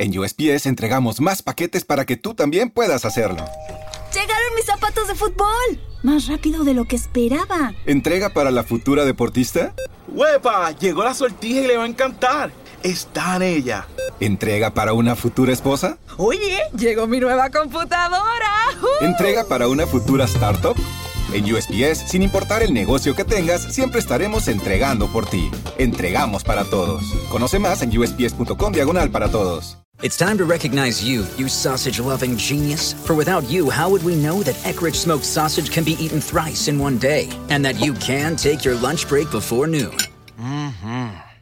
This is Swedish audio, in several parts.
En USPS entregamos más paquetes para que tú también puedas hacerlo. ¡Llegaron mis zapatos de fútbol! Más rápido de lo que esperaba. ¿Entrega para la futura deportista? ¡Huepa! Llegó la sortija y le va a encantar. Está en ella. ¿Entrega para una futura esposa? Oye, llegó mi nueva computadora. ¡Uh! ¿Entrega para una futura startup? En USPS, sin importar el negocio que tengas, siempre estaremos entregando por ti. Entregamos para todos. Conoce más en usps.com diagonal para todos. It's time to recognize you, you sausage loving genius. For without you, how would we know that Eckrich smoked sausage can be eaten thrice in one day? And that you can take your lunch break before noon?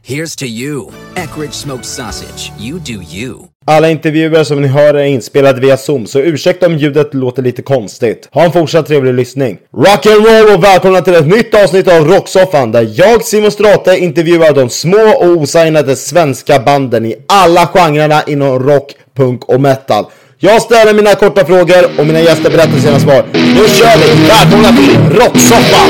Here's to you, Eckrich smoked sausage. You do you. Alla intervjuer som ni hör är inspelade via Zoom, så ursäkta om ljudet låter lite konstigt. Ha en fortsatt trevlig lyssning. Rock'n'roll och välkomna till ett nytt avsnitt av Rocksoffan där jag, Simon Strate, intervjuar de små och osignade svenska banden i alla genrerna inom rock, punk och metal. Jag ställer mina korta frågor och mina gäster berättar sina svar. Nu kör vi! Välkomna till Rocksoffan!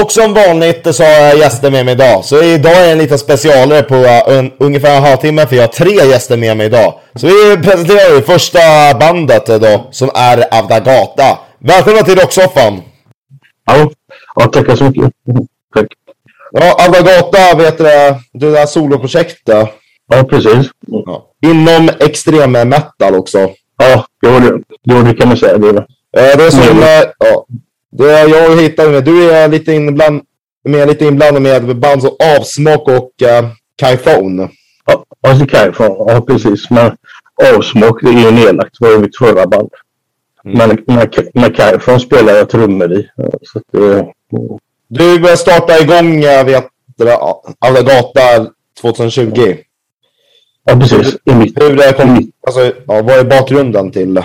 Och som vanligt så har jag gäster med mig idag. Så idag är en liten specialare på uh, un ungefär en halvtimme för jag har tre gäster med mig idag. Så vi presenterar det första bandet då som är Avdagata. Välkomna till Rocksoffan! Ja, ja tackar så mycket. Tack. Ja, Avdagata vet du, det där soloprojektet. Ja, precis. Ja. Inom extrem metal också. Ja, jo, det, jo, det kan man säga. Det är det. Eh, det är som, Mm. eh, ja, det jag hittade med, du är lite inbland, med, lite inblandad med band som Avsmak och uh, Kaifon. Ja, alltså Kaifon, ja precis. Men Avsmak det är ju nedlagt. Det var ju mitt förra band. Men med, med Kaifon spelar jag trummor i. Så att det, Du började starta igång, jag vet det, Avdagata 2020. ja, precis. I mitt, Hur det kom, alltså, ja, vad är bakgrunden till?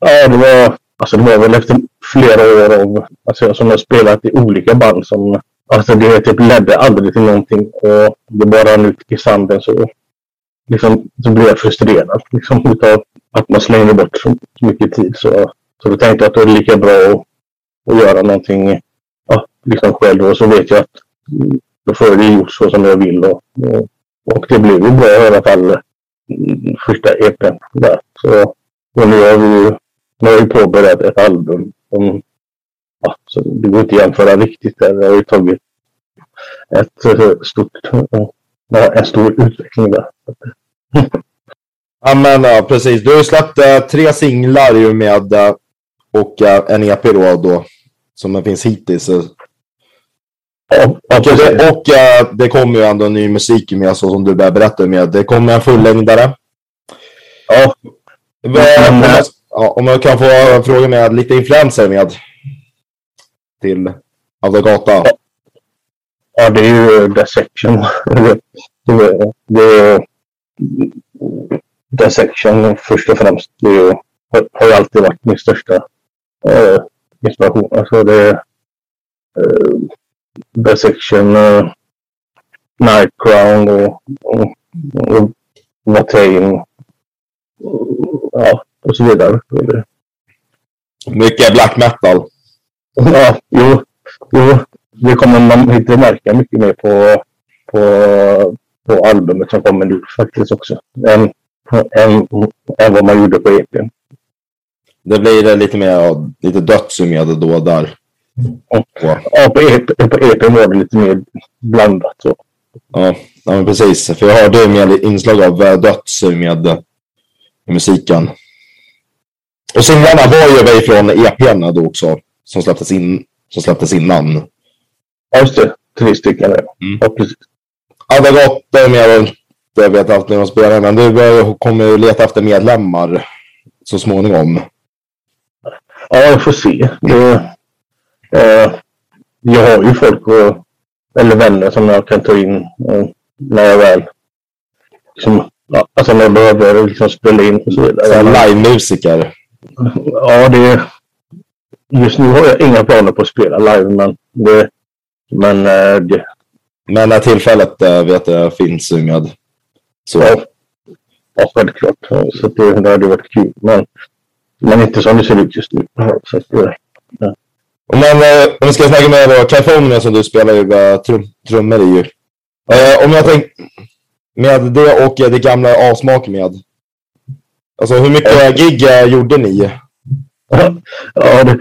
ja, det var, alltså, det var väl efter flera år av, alltså, som har spelat i olika band som, alltså det typ ledde aldrig till någonting och det bara rann ut i sanden så, liksom, så blev jag frustrerad liksom, utav att man slängde bort så mycket tid. Så, så då tänkte jag att det är lika bra att, att göra någonting ja, liksom själv och så vet jag att mm, då får jag det gjort så som jag vill och, och, och det blev ju bra i alla fall mm, första EPn där. Så, och nu har vi ju nu har vi påbörjat ett album som ja, så det går inte att jämföra riktigt där. Jag har ju tagit ett eh, stort, ja, en stor utveckling där. Ja, men ja, precis. Du har ju släppt eh, tre singlar ju med eh, och eh, en EP då, då som finns hittills. Så- Ja, Och, det, och eh, det kommer ju ändå ny musik med, så som du började berätta med. Det kommer en fullängdare. ja, Mm om, jag, ja, om jag kan få fråga med lite influenser med till Avdagata. ja, det är ju Dissection. det, det, är Dissection först och främst. Det är, ju- har, ju alltid varit min största eh, inspiration. Alltså det är eh, Dissection, eh, Nightcrown och, och, och Watain. Ja, och så vidare. Mycket black metal. Ja, jo, jo, det kommer man inte märka mycket mer på, på, på albumet som kommer nu faktiskt också. Än, än, än vad man gjorde på EPn. Det blir lite mer lite döds med det då där. Ja. Ja, Ja, på EP, på EPn var det lite mer blandat. Så. ja, ja precis. För jag hörde med inslag av eh, döds med musiken. Och singlarna var ju väl från EPn då också. Som släpptes, in, som släpptes innan. Ja, just det. Tre stycken. Mm. Ja, precis. Avdagata med jag vet alltid när de spelar, men du kommer ju leta efter medlemmar så småningom. Ja, jag får se. Det, eh, jag har ju folk och, eller vänner som jag kan ta in eh, när jag väl liksom, alltså när jag behöver liksom spela in och så vidare. Livemusiker. Ja, det... Just nu har jag inga planer på att spela live, men det... Men eh, det, Men när tillfället eh, vet jag finns med. Så. ja, Ja, självklart. Så det, det hade varit kul. Men, men inte som det ser ut just nu. Så att, ja. Men eh, om vi ska snacka med då, California som du spelar ju trum, trummor i. Eh, om jag tänker med det och det gamla avsmak med. Alltså hur mycket gig eh, gjorde ni? ja, det,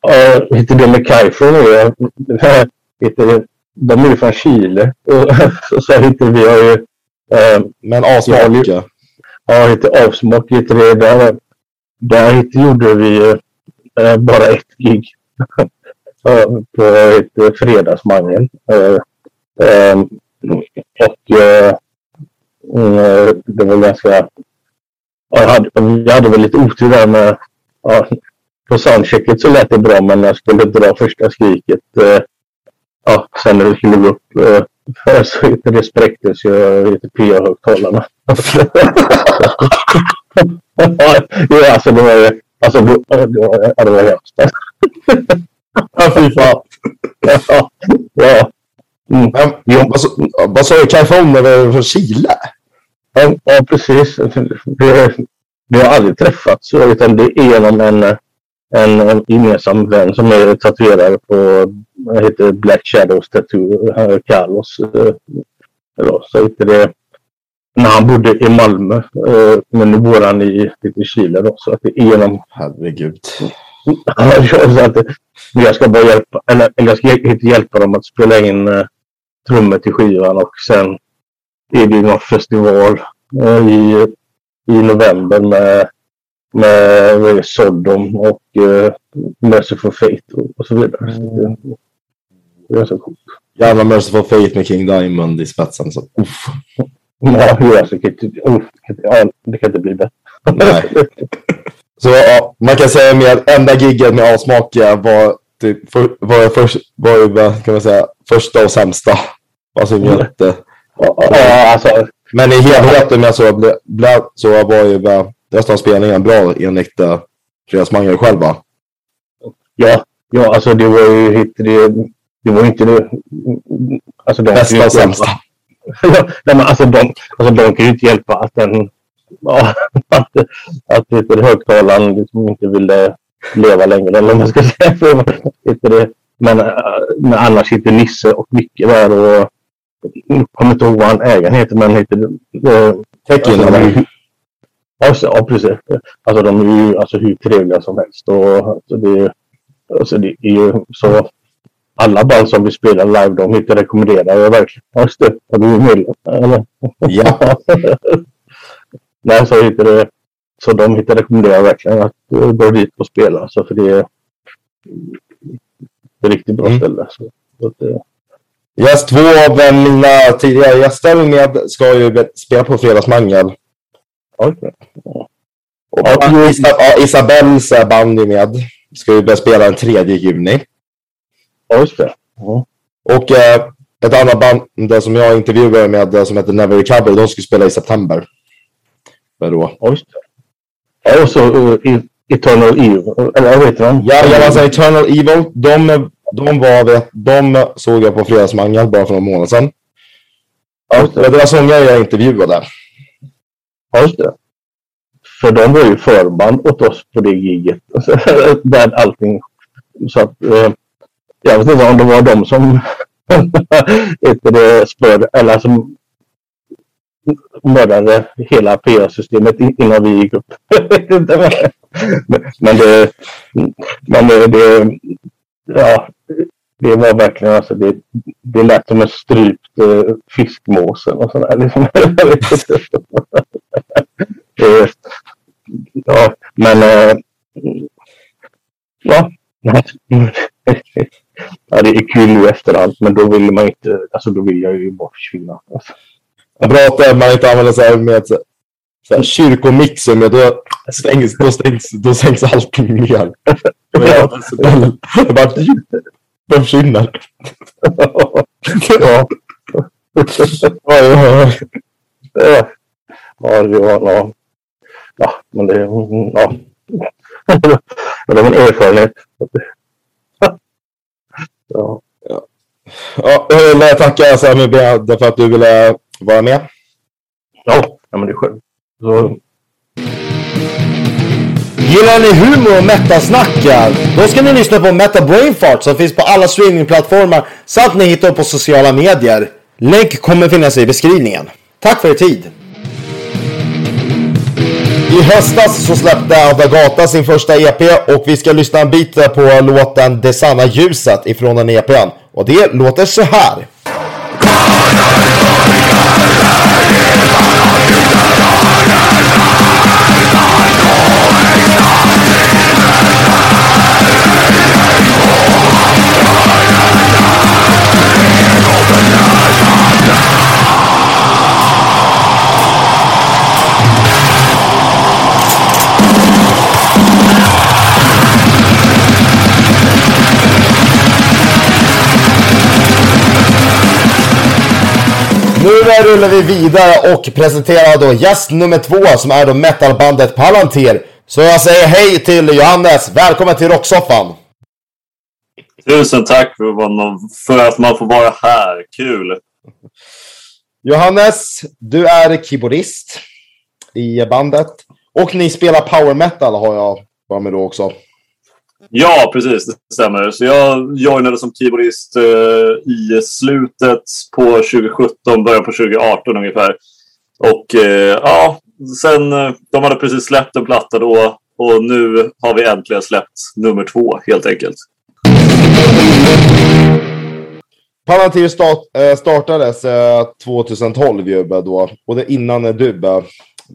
ja, heter det med Kaifon nu? Heter de är ju från Chile. Så, så heter vi har ju... Eh, Men avsmak? Ja, heter avsmak heter det. Där, där heter, gjorde vi eh, bara ett gig. på ett fredagsmangel. Eh, eh, och eh, mm, det var ganska... Jag hade, jag hade väl lite otur där med... Ja, på soundchecket så lät det bra men när jag skulle dra första skriket eh, ja, sen när det skulle gå upp eh, så heter det spräcktes ju PA-högtalarna. ja, alltså det var ju alltså, det, ja, det var hemskt. Ja, fy fan. ja. ja. Mm. Men, alltså, vad sa du? California var från Chile? Ja, ja precis. Vi, vi har aldrig träffats utan det är genom en, en, en gemensam vän som är tatuerare på heter Black Shadows Tattoo, Carlos. Så heter det, när han bodde i Malmö. Men nu bor han i, i Chile. Då, så att det är genom... Herregud. jag ska bara hjälpa, eller, jag ska hjälpa dem att spela in trummor till skivan och sen är det någon festival uh, i, i november med, med, Sodom och uh, Merciful Fate och, och så vidare. Mm. Så det, det, är så coolt. Jävla Merciful Fate med King Diamond i spetsen. Så, uff. Ja, alltså, det, kan inte, det kan inte bli bättre. Nej. Så ja, man kan säga med enda gigget med avsmak var typ, för, var, för, var kan man säga, första och sämsta. Alltså jätte... Ja, alltså. Men i helheten med så, så var ju resten av spelningen bra enligt uh, Fredagsmangel själva. Ja, ja, alltså det var ju det, det var inte det. Alltså de Bästa och sämsta. ja, nej, men alltså de, alltså de kan ju inte hjälpa att den ja, att, att att högtalaren liksom inte ville leva längre. Eller man ska säga. För, det, men, men annars heter Nisse och Micke där. Och, jag kommer inte ihåg vad han ägaren heter. Men heter det... Tekin alltså, alltså, ja, precis. Alltså de är ju alltså, hur trevliga som helst. Och, alltså, det, alltså, det är ju så alla band som vi spelar live, de inte rekommenderar jag verkligen. Just det, har du medlem? Ja. Nej, så, heter det, så de hittar rekommenderar verkligen att gå dit och spela. Så för det är ett riktigt bra mm. ställe. Så, så det... Yes, två av mina tidigare gäster med ska ju spela på Fredagsmangel. Okay. Och ja, Isab Isabells band med ska ju börja spela den 3 juni. Ja, just det. Ja. Och eh, ett annat band som jag intervjuade med som heter Never Recover, de ska spela i september. Vadå? Ja, just det. Ja, och så uh, Eternal Evil, eller vad heter de? Ja, jag alltså Eternal Evil. De, de, var, de såg jag på Fredagsmangel bara för några månader sedan. Ja, det. var sångare jag intervjuade. Ja, just det. För de var ju förband åt oss på det giget. Där allting... Så att... Eh, jag vet inte om det var de som... det spör, eller som mördade hela PR-systemet innan vi gick upp. men det, men det, det, ja, det var verkligen alltså det, det lät som en strypt uh, fiskmås och sådär. Liksom. ja, men uh, ja. ja, det är kul nu efter allt, men då vill man inte, alltså då vill jag ju bara försvinna. Alltså. Jag pratar man inte använder så här med så här, kyrkomixer, men då stängs, då stängs, då stängs allting ner. Det bara det försvinner. ja. ja, ja. Ja, var, ja. ja, men det, ja. det var en erfarenhet. Ja. Ja, ja jag vill tacka Sami för att du ville vara med. Ja, ja men det är skönt. Så, Gillar ni humor och metasnackar? Då ska ni lyssna på Meta Brainfart som finns på alla streamingplattformar samt ni hittar på sociala medier. Länk kommer finnas i beskrivningen. Tack för er tid! I höstas så släppte Adagata sin första EP och vi ska lyssna en bit på låten Det sanna ljuset ifrån den EPn. Och det låter så här. Nu rullar vi vidare och presenterar då gäst nummer två som är då metalbandet Palantir. Så jag säger hej till Johannes, välkommen till Rocksoffan! Tusen tack för att man får vara här, kul! Johannes, du är keyboardist i bandet och ni spelar power metal har jag för mig då också. Ja, precis. Det stämmer. Så jag joinade som keyboardist eh, i slutet på 2017, början på 2018 ungefär. Och eh, ja, sen eh, de hade precis släppt en platta då och nu har vi äntligen släppt nummer två helt enkelt. Palantir start, äh, startades äh, 2012 ju då och det innan du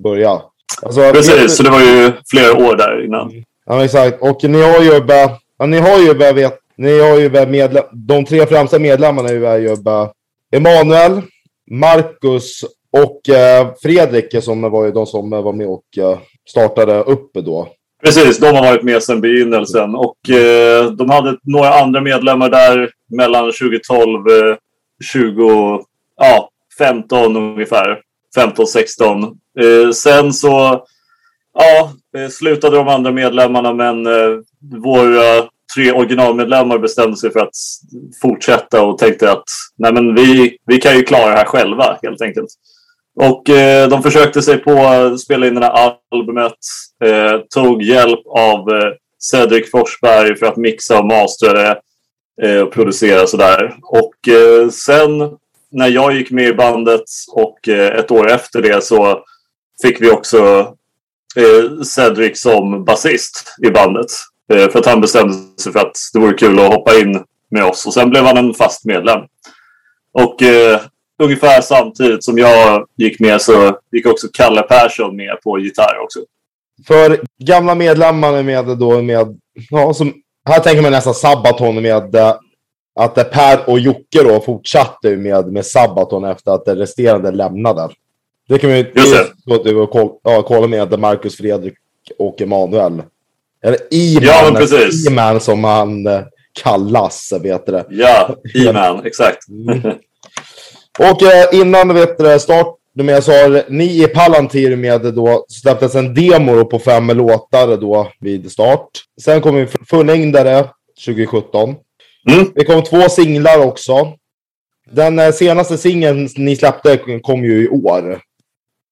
började. Alltså, precis, så det var ju flera år där innan. Ja, exakt. Och ni har ju, ja, ni har ju, vet, ni har ju medlem, de tre främsta medlemmarna är ju Emanuel, Marcus och eh, Fredrik som var ju de som var med och eh, startade upp då. Precis, de har varit med sedan begynnelsen och eh, de hade några andra medlemmar där mellan 2012 eh, 20, ja, 15 ungefär. 15-16. Eh, sen så Ja, Eh, slutade de andra medlemmarna men eh, våra tre originalmedlemmar bestämde sig för att fortsätta och tänkte att nej men vi, vi kan ju klara det här själva helt enkelt. Och eh, de försökte sig på att spela in det här albumet. Eh, tog hjälp av eh, Cedric Forsberg för att mixa och mastra det eh, och producera sådär. Och eh, sen när jag gick med i bandet och eh, ett år efter det så fick vi också eh, Cedric som basist i bandet. Eh, för att han bestämde sig för att det vore kul att hoppa in med oss. Och sen blev han en fast medlem. Och eh, ungefär samtidigt som jag gick med så gick också Kalle Persson med på gitarr också. För gamla medlemmar med då med, ja, som, här tänker man nästan Sabaton med eh, att Per och Jocke då fortsatte med, med Sabaton efter att det resterande lämnade. Det kan vi ju det. kolla, ja, kolla med Marcus Fredrik och Emanuel. Eller E-man, ja, precis. E-man som han eh, kallas, vet det. Ja, E-man, exakt. Mm. Och eh, innan vet du, start med så har ni i Palantir med då släpptes en demo på fem låtar då vid start. Sen kom vi fullängdare 2017. Mm. Det kom två singlar också. Den eh, senaste singeln ni släppte kom ju i år.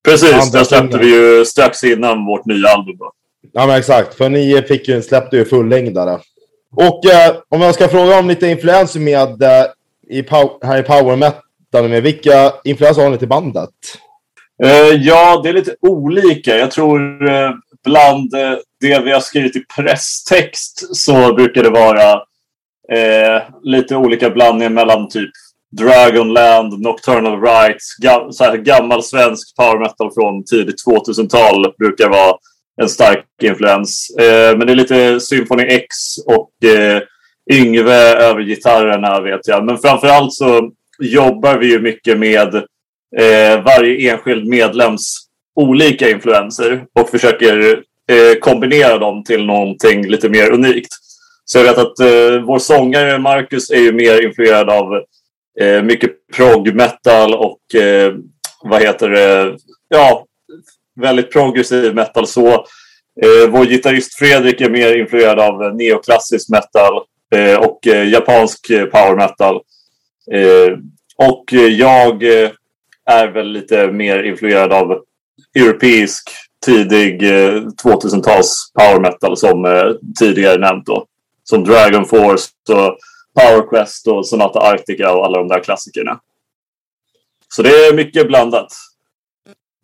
Precis, den släppte vi ju strax innan vårt nya album. Då. Ja, men exakt. För ni fick ju, släppte ju fullängdare. Och eh, om jag ska fråga om lite influenser med eh, i här i power metal, med vilka influenser har ni till bandet? Eh, ja, det är lite olika. Jag tror eh, bland eh, det vi har skrivit i presstext så brukar det vara eh, lite olika blandningar mellan typ Dragonland, Nocturnal Rights, gam så här gammal svensk power metal från tidigt 2000-tal brukar vara en stark influens. Eh, men det är lite Symphony X och eh, Yngve över gitarrerna vet jag. Men framförallt så jobbar vi ju mycket med eh, varje enskild medlems olika influenser och försöker eh, kombinera dem till någonting lite mer unikt. Så jag vet att eh, vår sångare Marcus är ju mer influerad av eh, mycket prog metal och eh, vad heter det? Ja, väldigt progressiv metal så. Eh, vår gitarrist Fredrik är mer influerad av neoklassisk metal eh, och eh, japansk eh, power metal. Eh, och eh, jag eh, är väl lite mer influerad av europeisk tidig 2000-tals power metal som tidigare nämnt då. Som Dragon Force och Power Quest och Sonata Arctica och alla de där klassikerna. Så det är mycket blandat.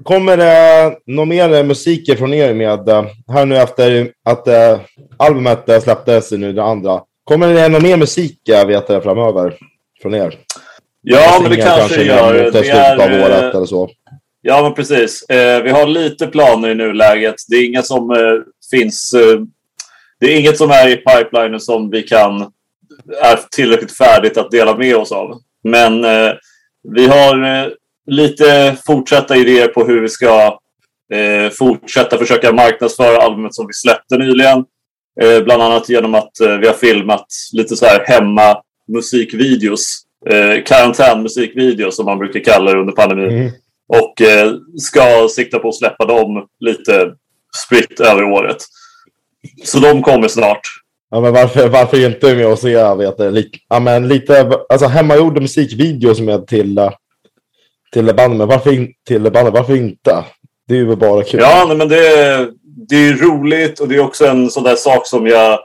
Kommer det någon mer musik från er med, eh, här nu efter att eh, albumet eh, släpptes nu, det andra. Kommer det någon mer musik jag vet det, framöver från er? Ja, men det kanske det gör. Det slutet av är, året eller så. Ja, men precis. Vi har lite planer i nuläget. Det är inga som finns... Det är inget som är i pipelinen som vi kan... är tillräckligt färdigt att dela med oss av. Men eh, vi har eh, lite fortsatta idéer på hur vi ska eh, fortsätta försöka marknadsföra albumet som vi släppte nyligen. Eh, bland annat genom att eh, vi har filmat lite så här hemma musikvideos. Eh, karantänmusikvideos som man brukar kalla det under pandemin. Mm. Och eh, ska sikta på att släppa dem lite spritt över året. Så de kommer snart. Ja, men varför, varför inte med att se, jag vet det, lite, ja, men lite alltså, hemmagjorda musikvideos med till, eh, till bandet, men varför, in, till bandet, varför inte? Det är ju bara kul. Ja, nej, men det, är- det är roligt och det är också en sån där sak som jag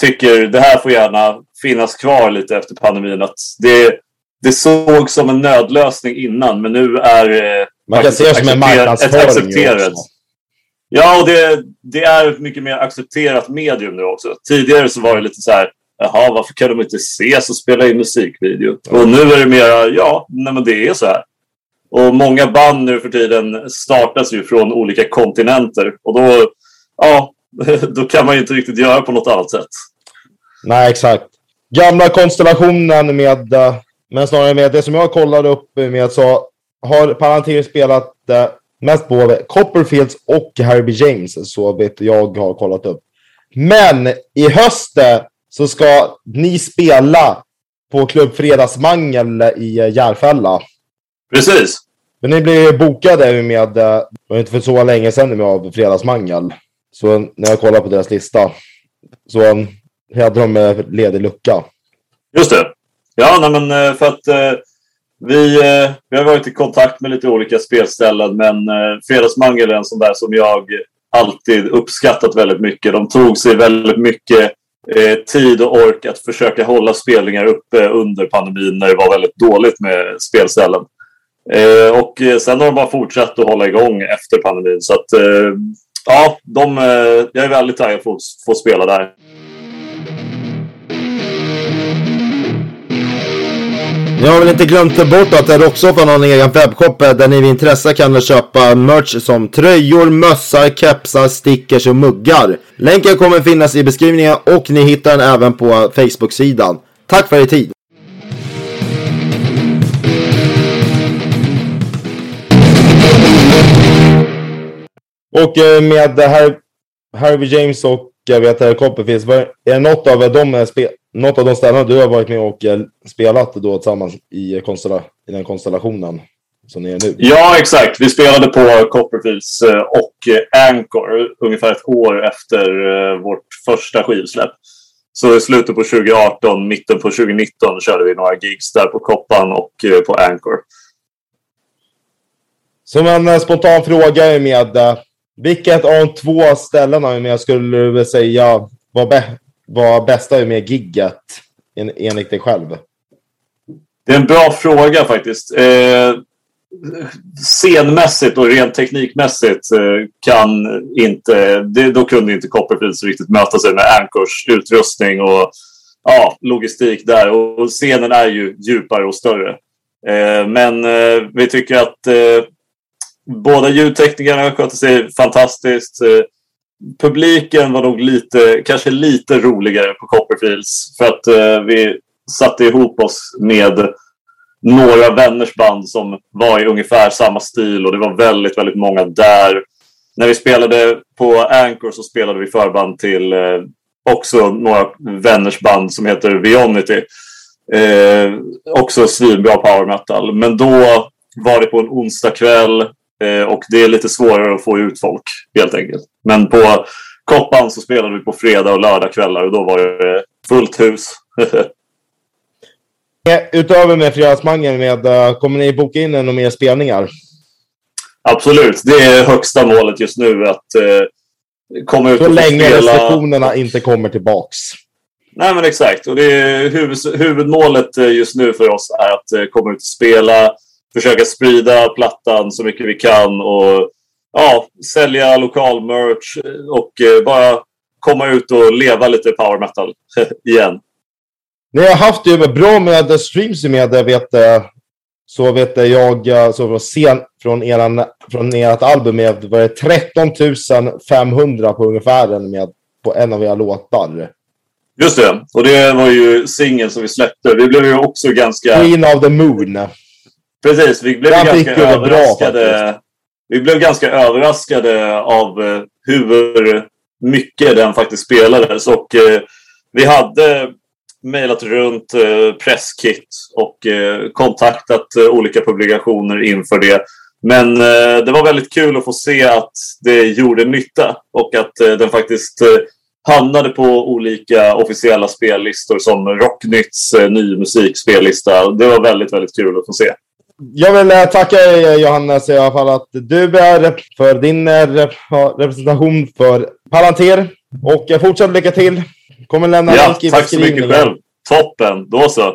tycker det här får gärna finnas kvar lite efter pandemin. Att det, det såg som en nödlösning innan, men nu är eh, Man kan faktiskt se det som en marknadsföring accepterat. Ja, och det, det är ett mycket mer accepterat medium nu också. Tidigare så var det lite så här, jaha, varför kan de inte ses och spela in musikvideo? Och nu är det mer, ja, nej men det är så här. Och många band nu för tiden startas ju från olika kontinenter. Och då, ja, då kan man ju inte riktigt göra på något annat sätt. Nej, exakt. Gamla konstellationen med, eh, men snarare med det som jag kollade upp med så har Palantir spelat eh, mest på Copperfields och Herbie James, så vet jag har kollat upp. Men i höst så ska ni spela på Klubb Fredagsmangel i Järfälla. Precis. Men ni blev ju bokade med, eh, det var inte för så länge sedan med av Fredagsmangel. Så när jag kollade på deras lista så hade de ledig lucka. Just det. Ja, nej, men eh, för att eh, vi, eh, vi har varit i kontakt med lite olika spelställen, men eh, Fredagsmangel är en sån där som jag alltid uppskattat väldigt mycket. De tog sig väldigt mycket eh, tid och ork att försöka hålla spelningar uppe under pandemin när det var väldigt dåligt med spelställen. Och sen har de bara fortsatt att hålla igång efter pandemin. Så att, ja, de, jag är väldigt taggad på att få spela där. Ni har väl inte glömt bort att Rocksoffan har en egen webbshop eh, där ni vid intresse kan köpa merch som tröjor, mössar, kepsar, stickers och muggar. Länken kommer finnas i beskrivningen och ni hittar den även på Facebook-sidan. Tack för er tid! Och eh, med. med Har Harvey James och jag vet att Copperfields, vad- är det något av, de, något av de ställena du har varit med och eh, spelat då tillsammans i, konstella, i den konstellationen som ni är nu? Ja, exakt. Vi spelade på Copperfields eh, och eh, Anchor ungefär ett år efter vårt första skivsläpp. Så i slutet på 2018, mitten på 2019 körde vi några gigs där på Koppan och på Anchor. Som en spontan fråga är med, vilket av två ställena jag skulle du säga var, bä- var bästa med gigget en, enligt dig själv? Det är en bra fråga faktiskt. Eh, scenmässigt och rent teknikmässigt eh, kan inte, det, då kunde inte Copperfields riktigt möta sig med Anchors utrustning och ja, logistik där. Och, och scenen är ju djupare och större. Eh, men eh, vi tycker att eh, båda ljudteknikerna skötte sig fantastiskt. Eh, publiken var nog lite, kanske lite roligare på Copperfields för att eh, vi satte ihop oss med några vänners band som var i ungefär samma stil och det var väldigt, väldigt många där. När vi spelade på Anchor så spelade vi förband till eh, också några vänners band som heter Vionity. Eh, också svinbra power metal. Men då var det på en onsdagkväll och det är lite svårare att få ut folk helt enkelt. Men på Koppan så spelade vi på fredag och lördagkvällar och då var det fullt hus. Eh, Utöver med Fredagsmangeln, med, eh, kommer ni boka in några mer spelningar? Absolut, det är högsta målet just nu att eh, komma ut Så och länge spela. restriktionerna inte kommer tillbaks. Nej men exakt. Och det är huvud, huvudmålet eh, just nu för oss är att eh, komma ut och spela. Försöka sprida plattan så mycket vi kan och ja, sälja lokal merch och eh, bara komma ut och leva lite power metal igen. Ni har haft det bra med streams med, jag vet, eh, så vet jag, eh, så från, sen, från, eran, från ert album med, var det 13 500 på ungefär med, på en av era låtar. Just det. Och det var ju singeln som vi släppte. Vi blev ju också ganska... Queen of the Moon. Precis, vi blev Den ganska det bra överraskade. vi blev ganska överraskade av eh, hur mycket den faktiskt spelades. Och eh, vi hade mejlat runt eh, presskit och eh, kontaktat olika publikationer inför det. Men det var väldigt kul att få se att det gjorde nytta och att den faktiskt hamnade på olika officiella spellistor som Rocknytts eh, ny musikspellista. Det var väldigt, väldigt kul att få se. Jag vill eh, tacka dig Johannes i alla fall att du är för din eh, rep- representation för Palantir. Och eh, fortsatt lycka till. Kommer lämna Ja, länk i tack så mycket själv. Toppen, då så.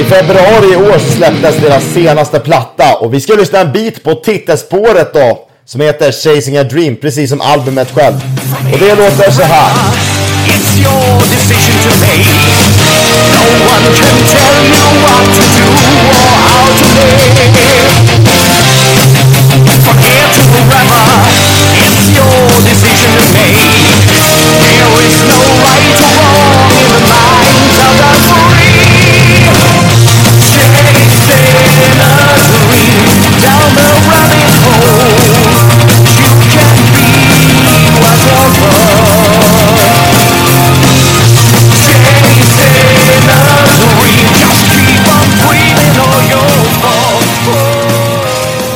I februari i år så släpptes deras senaste platta och vi ska lyssna en bit på titelspåret då som heter Chasing a Dream, precis som albumet själv. Och det låter så här.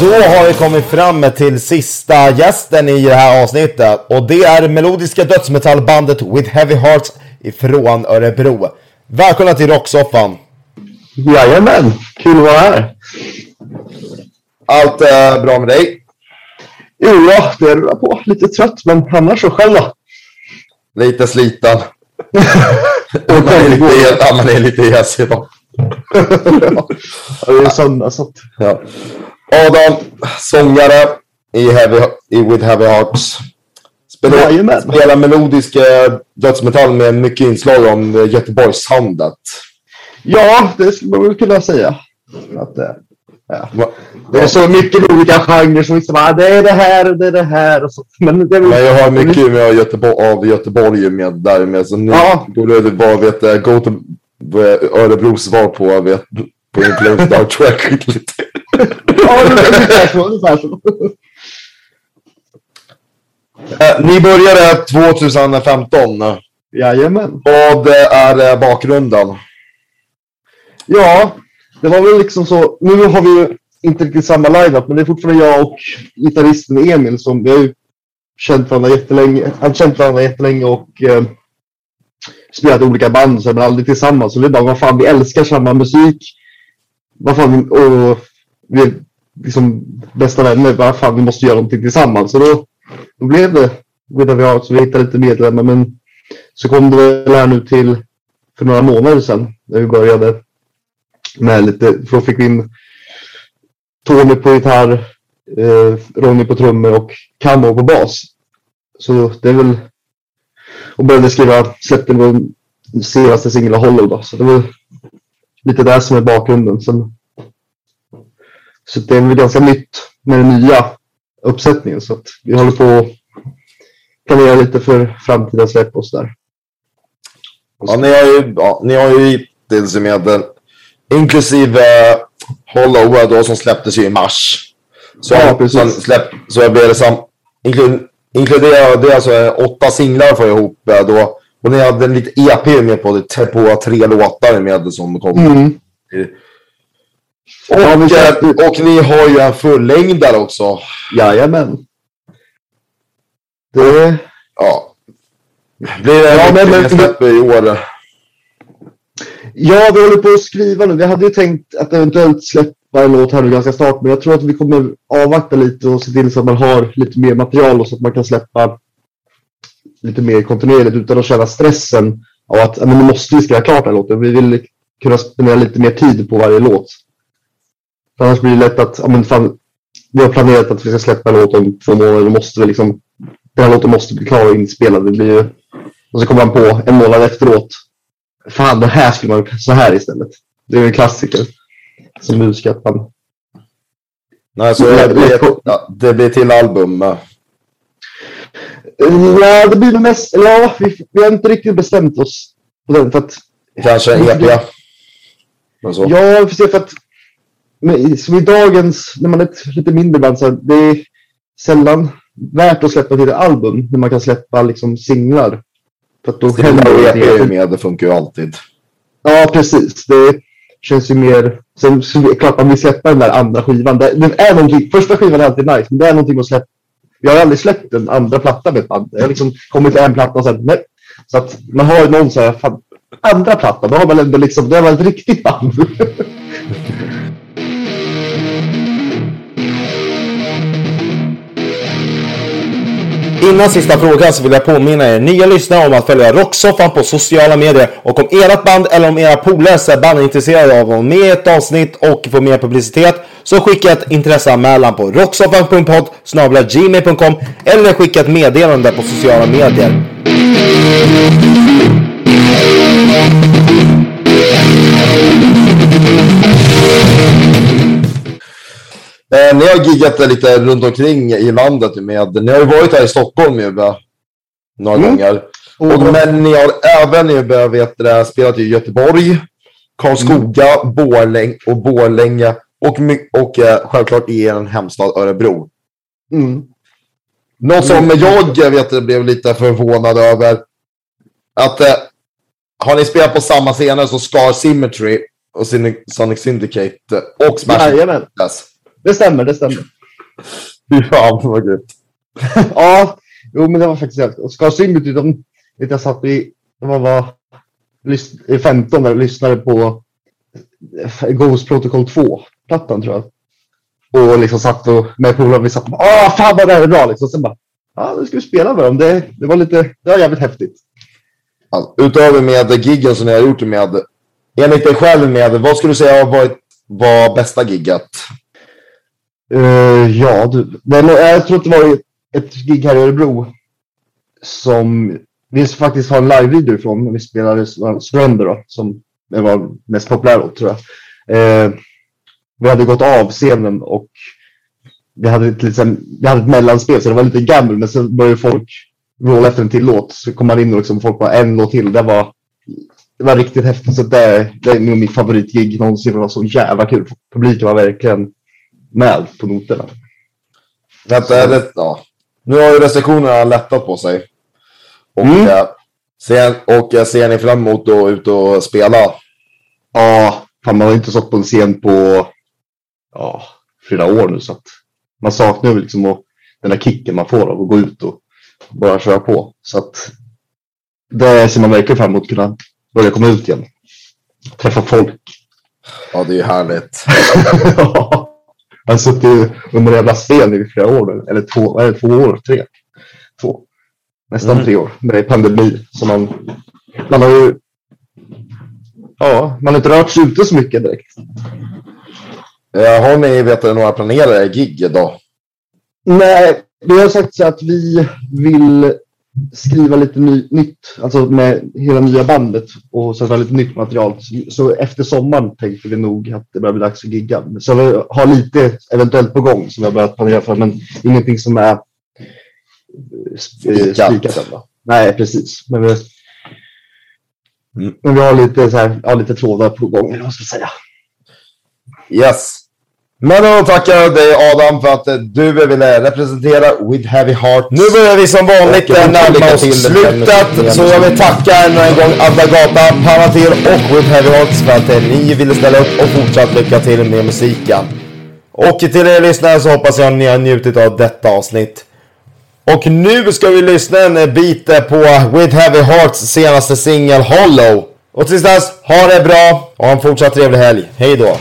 Då har vi kommit fram till sista gästen i det här avsnittet och det är melodiska dödsmetallbandet With Heavy Hearts ifrån Örebro. Välkomna till Rocksoffan! Jajamän, kul att vara här. Allt är bra med dig? Jo, ja, det rullar på. Lite trött, men annars så själv då? Lite sliten. Man, är lite, ja, man är lite hes idag. ja, det är söndag så att... Ja. Adam, sångare i, heavy, i With Heavy Hearts. Spelar, spelar melodisk eh, dödsmetall med mycket inslag om eh, Göteborgssoundet. Ja, det skulle man kunna säga. Att, eh, ja. Det är så mycket olika genrer som liksom, ah, det är det här och det är det här. Och så. Men det är. Men jag har mycket med Göteborg, av Göteborg med där med. Så nu Ja. borde det vara, vet jag, go to eh, Örebros svar på, vet, på Influence Dark Track. Ja, ungefär så. Ungefär så. Eh, Ni började 2015. Jajamän. Vad är eh, bakgrunden? Ja, det var väl liksom så. Nu har vi ju inte riktigt samma line-up, men det är fortfarande jag och gitarristen Emil som vi har ju känt varandra jättelänge. Han känt varandra jättelänge och eh, spelat i olika band, så, men aldrig tillsammans. Så är bara, vad fan, vi älskar samma musik. Vad fan, och vi liksom bästa vänner. Vad fan, vi måste göra någonting tillsammans. Så då, då blev det With Every Heart, så vi hittade lite medlemmar. Men så kom det väl här nu till för några månader sedan när vi började med lite, för då fick vi in Tony på gitarr, eh, Ronny på trummor och Camo på bas. Så det är väl, och började skriva, släppte vår senaste singel Hollow då, så det var lite det som är bakgrunden. Sen, så det är väl ganska nytt med den nya uppsättningen så vi håller på att planera lite för framtida släpp och sådär. Ja, ni har ju, ja, ni har ju hittills med den, inklusive Hollow eh, då som släpptes ju i mars. Så, Ja, precis. Släpp, så blir det sam, inklu, inkluderar det är alltså åtta singlar jag ihop eh, då. Och ni hade en liten EP med på, det, på tre låtar med som kom. Mm. Och, Ja, eh, och ni har ju en fullängdare också. Jajamän. Det, Ja. Blir det Ja, men- men, men- släpp i år? Ja, vi håller på att skriva nu. Vi hade ju tänkt att eventuellt släppa en låt här nu ganska snart, men jag tror att vi kommer avvakta lite och se till så att man har lite mer material och så att man kan släppa lite mer kontinuerligt utan att känna stressen av att men nu måste vi skriva klart den här låten. Vi vill kunna spendera lite mer tid på varje låt. För annars blir det lätt att ja, men fan, vi har planerat att vi ska släppa en låt om två månader. Då måste vi liksom, den här låten måste bli klar och inspelad. Det blir ju, och så kommer man på en månad efteråt. Fan, det här skulle man ha så här istället. Det är ju en klassiker. Som musiker att man... Nej, så det blir, ja, det blir till album. Ja, det blir nog mest... Ja, vi, vi har inte riktigt bestämt oss på den. För att, Kanske en EP. Ja, vi får se för att men, som i dagens, när man är ett lite mindre band, så här, det är sällan värt att släppa till ett album när man kan släppa liksom singlar. För att då Singlar och EP är det. med, det funkar ju alltid. Ja, precis. Det känns ju mer... Sen så är det klart man vill släppa den där andra skivan. Det, det är någonting, första skivan är alltid nice, men det är någonting att släppa. Jag har aldrig släppt en andra platta med ett band. Jag har liksom kommit till en platta och sen nej. Så att man har ju någon så här, fan, andra platta, då har man ändå liksom, det var ett riktigt band. Innan sista frågan så vill jag påminna er nya lyssnare om att följa Rocksoffan på sociala medier. Och om ert band eller om era polare är bandintresserade av att vara med i ett avsnitt och få mer publicitet så skicka ett intresseanmälan på rocksoffan.podd gmail.com eller skicka ett meddelande på sociala medier. Eh, ni har giggat lite runt omkring i landet med, ni har ju varit här i Stockholm ju några Mm. gånger. Och, men ni har även ju, vet du, spelat i Göteborg, Karlskoga, Borläng och Borlänge och, och eh, självklart i er hemstad Örebro. Mm. Något som jag eh, vet, blev lite förvånad över. Att eh, har ni spelat på samma scener som Scar Symmetry och Sonic Syndicate eh, och Smash Jajamän. Yes. Det stämmer, det stämmer. Fy fan vad grymt. ja, jo men det var faktiskt helt... Och Scar Symmetry, de... Vet jag satt i... Jag var lys- i 15 när jag lyssnade på eh, Ghost Protocol 2-plattan tror jag. Och liksom satt och med polare vi satt och bara Åh, fan vad det här är bra liksom. Sen bara Ja, nu ska vi spela med dem. Det, det var lite... Det var jävligt häftigt. Alltså, utöver med giggen som ni har gjort med, enligt dig själv med, vad skulle du säga har varit var bästa gigget? Uh, ja, du. Det, eh, jag tror att det var ett, gig här i Örebro som vi faktiskt har en live-video ifrån vi spelade Surrender eh, då, som det var mest populär låt tror jag. Uh, vi hade gått av scenen och vi hade, ett, liksom, vi hade ett mellanspel så det var lite gamble men sen började folk rolla efter en till låt så kom man in och liksom, folk bara en låt till. Det var, det var riktigt häftigt så det, det är nog mitt favoritgig någonsin. Det var så jävla kul. Publiken var verkligen med på noterna. Vänta, är det, ja. Nu har ju restriktionerna lättat på sig. Och, Mm. eh, ser, och eh, ser ni fram emot att ut och spela? Ja, fan man har inte stått på en scen på ja, flera år nu så att man saknar ju liksom och den där kicken man får av att gå ut och bara köra på. Så att det ser man verkligen fram emot att kunna börja komma ut igen. Träffa folk. Ja, det är ju härligt. Jag har suttit under en jävla sten i flera år nu. Eller två, det, två år, tre. Två. Nästan Mm. tre år. Men det är pandemi. Så man, man har ju... Ja, man har inte rört sig ute så mycket direkt. Eh, har ni vet några planerade gig idag? Nej, vi har sagt så att vi vill skriva lite ny, nytt, alltså med hela nya bandet och sätta lite nytt material. Så, efter sommaren tänkte vi nog att det börjar bli dags att gigga. Så vi har lite eventuellt på gång som vi har börjat planera för, men ingenting som är eh, Spikat. än. Nej, precis. Men vi, Mm. men vi har lite, så här, ja, lite trådar på gång, eller vad ska jag säga. Yes. Men då tackar jag dig Adam för att eh, du ville representera With Heavy Heart. Nu börjar vi som vanligt eh, närma oss slutet. Så jag vill tacka ännu en gång Adda Gata, Panatir och With Heavy Hearts för att eh, ni ville ställa upp och fortsatt lycka till med musiken. Och till er lyssnare så hoppas jag att ni har njutit av detta avsnitt. Och nu ska vi lyssna en bit eh, på With Heavy Hearts senaste singel Hollow. Och tills dess, ha det bra och ha en fortsatt trevlig helg. Hej då!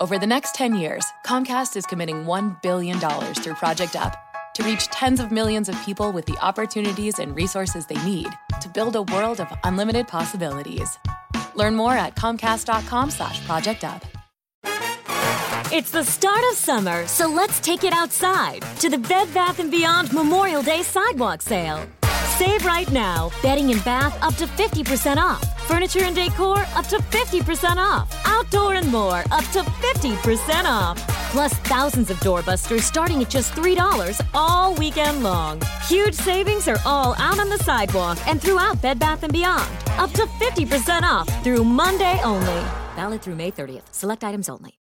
Over the next 10 years, Comcast is committing $1 billion through Project Up to reach tens of millions of people with the opportunities and resources they need to build a world of unlimited possibilities. Learn more at comcast.com slash project up. It's the start of summer, so let's take it outside to the Bed Bath & Beyond Memorial Day Sidewalk Sale. Save right now. Bedding and bath up to 50% off. Furniture and decor up to 50% off. Outdoor and more up to 50% off. Plus thousands of doorbusters starting at just $3 all weekend long. Huge savings are all out on the sidewalk and throughout Bed Bath & Beyond. Up to 50% off through Monday only. Valid through May 30th. Select items only.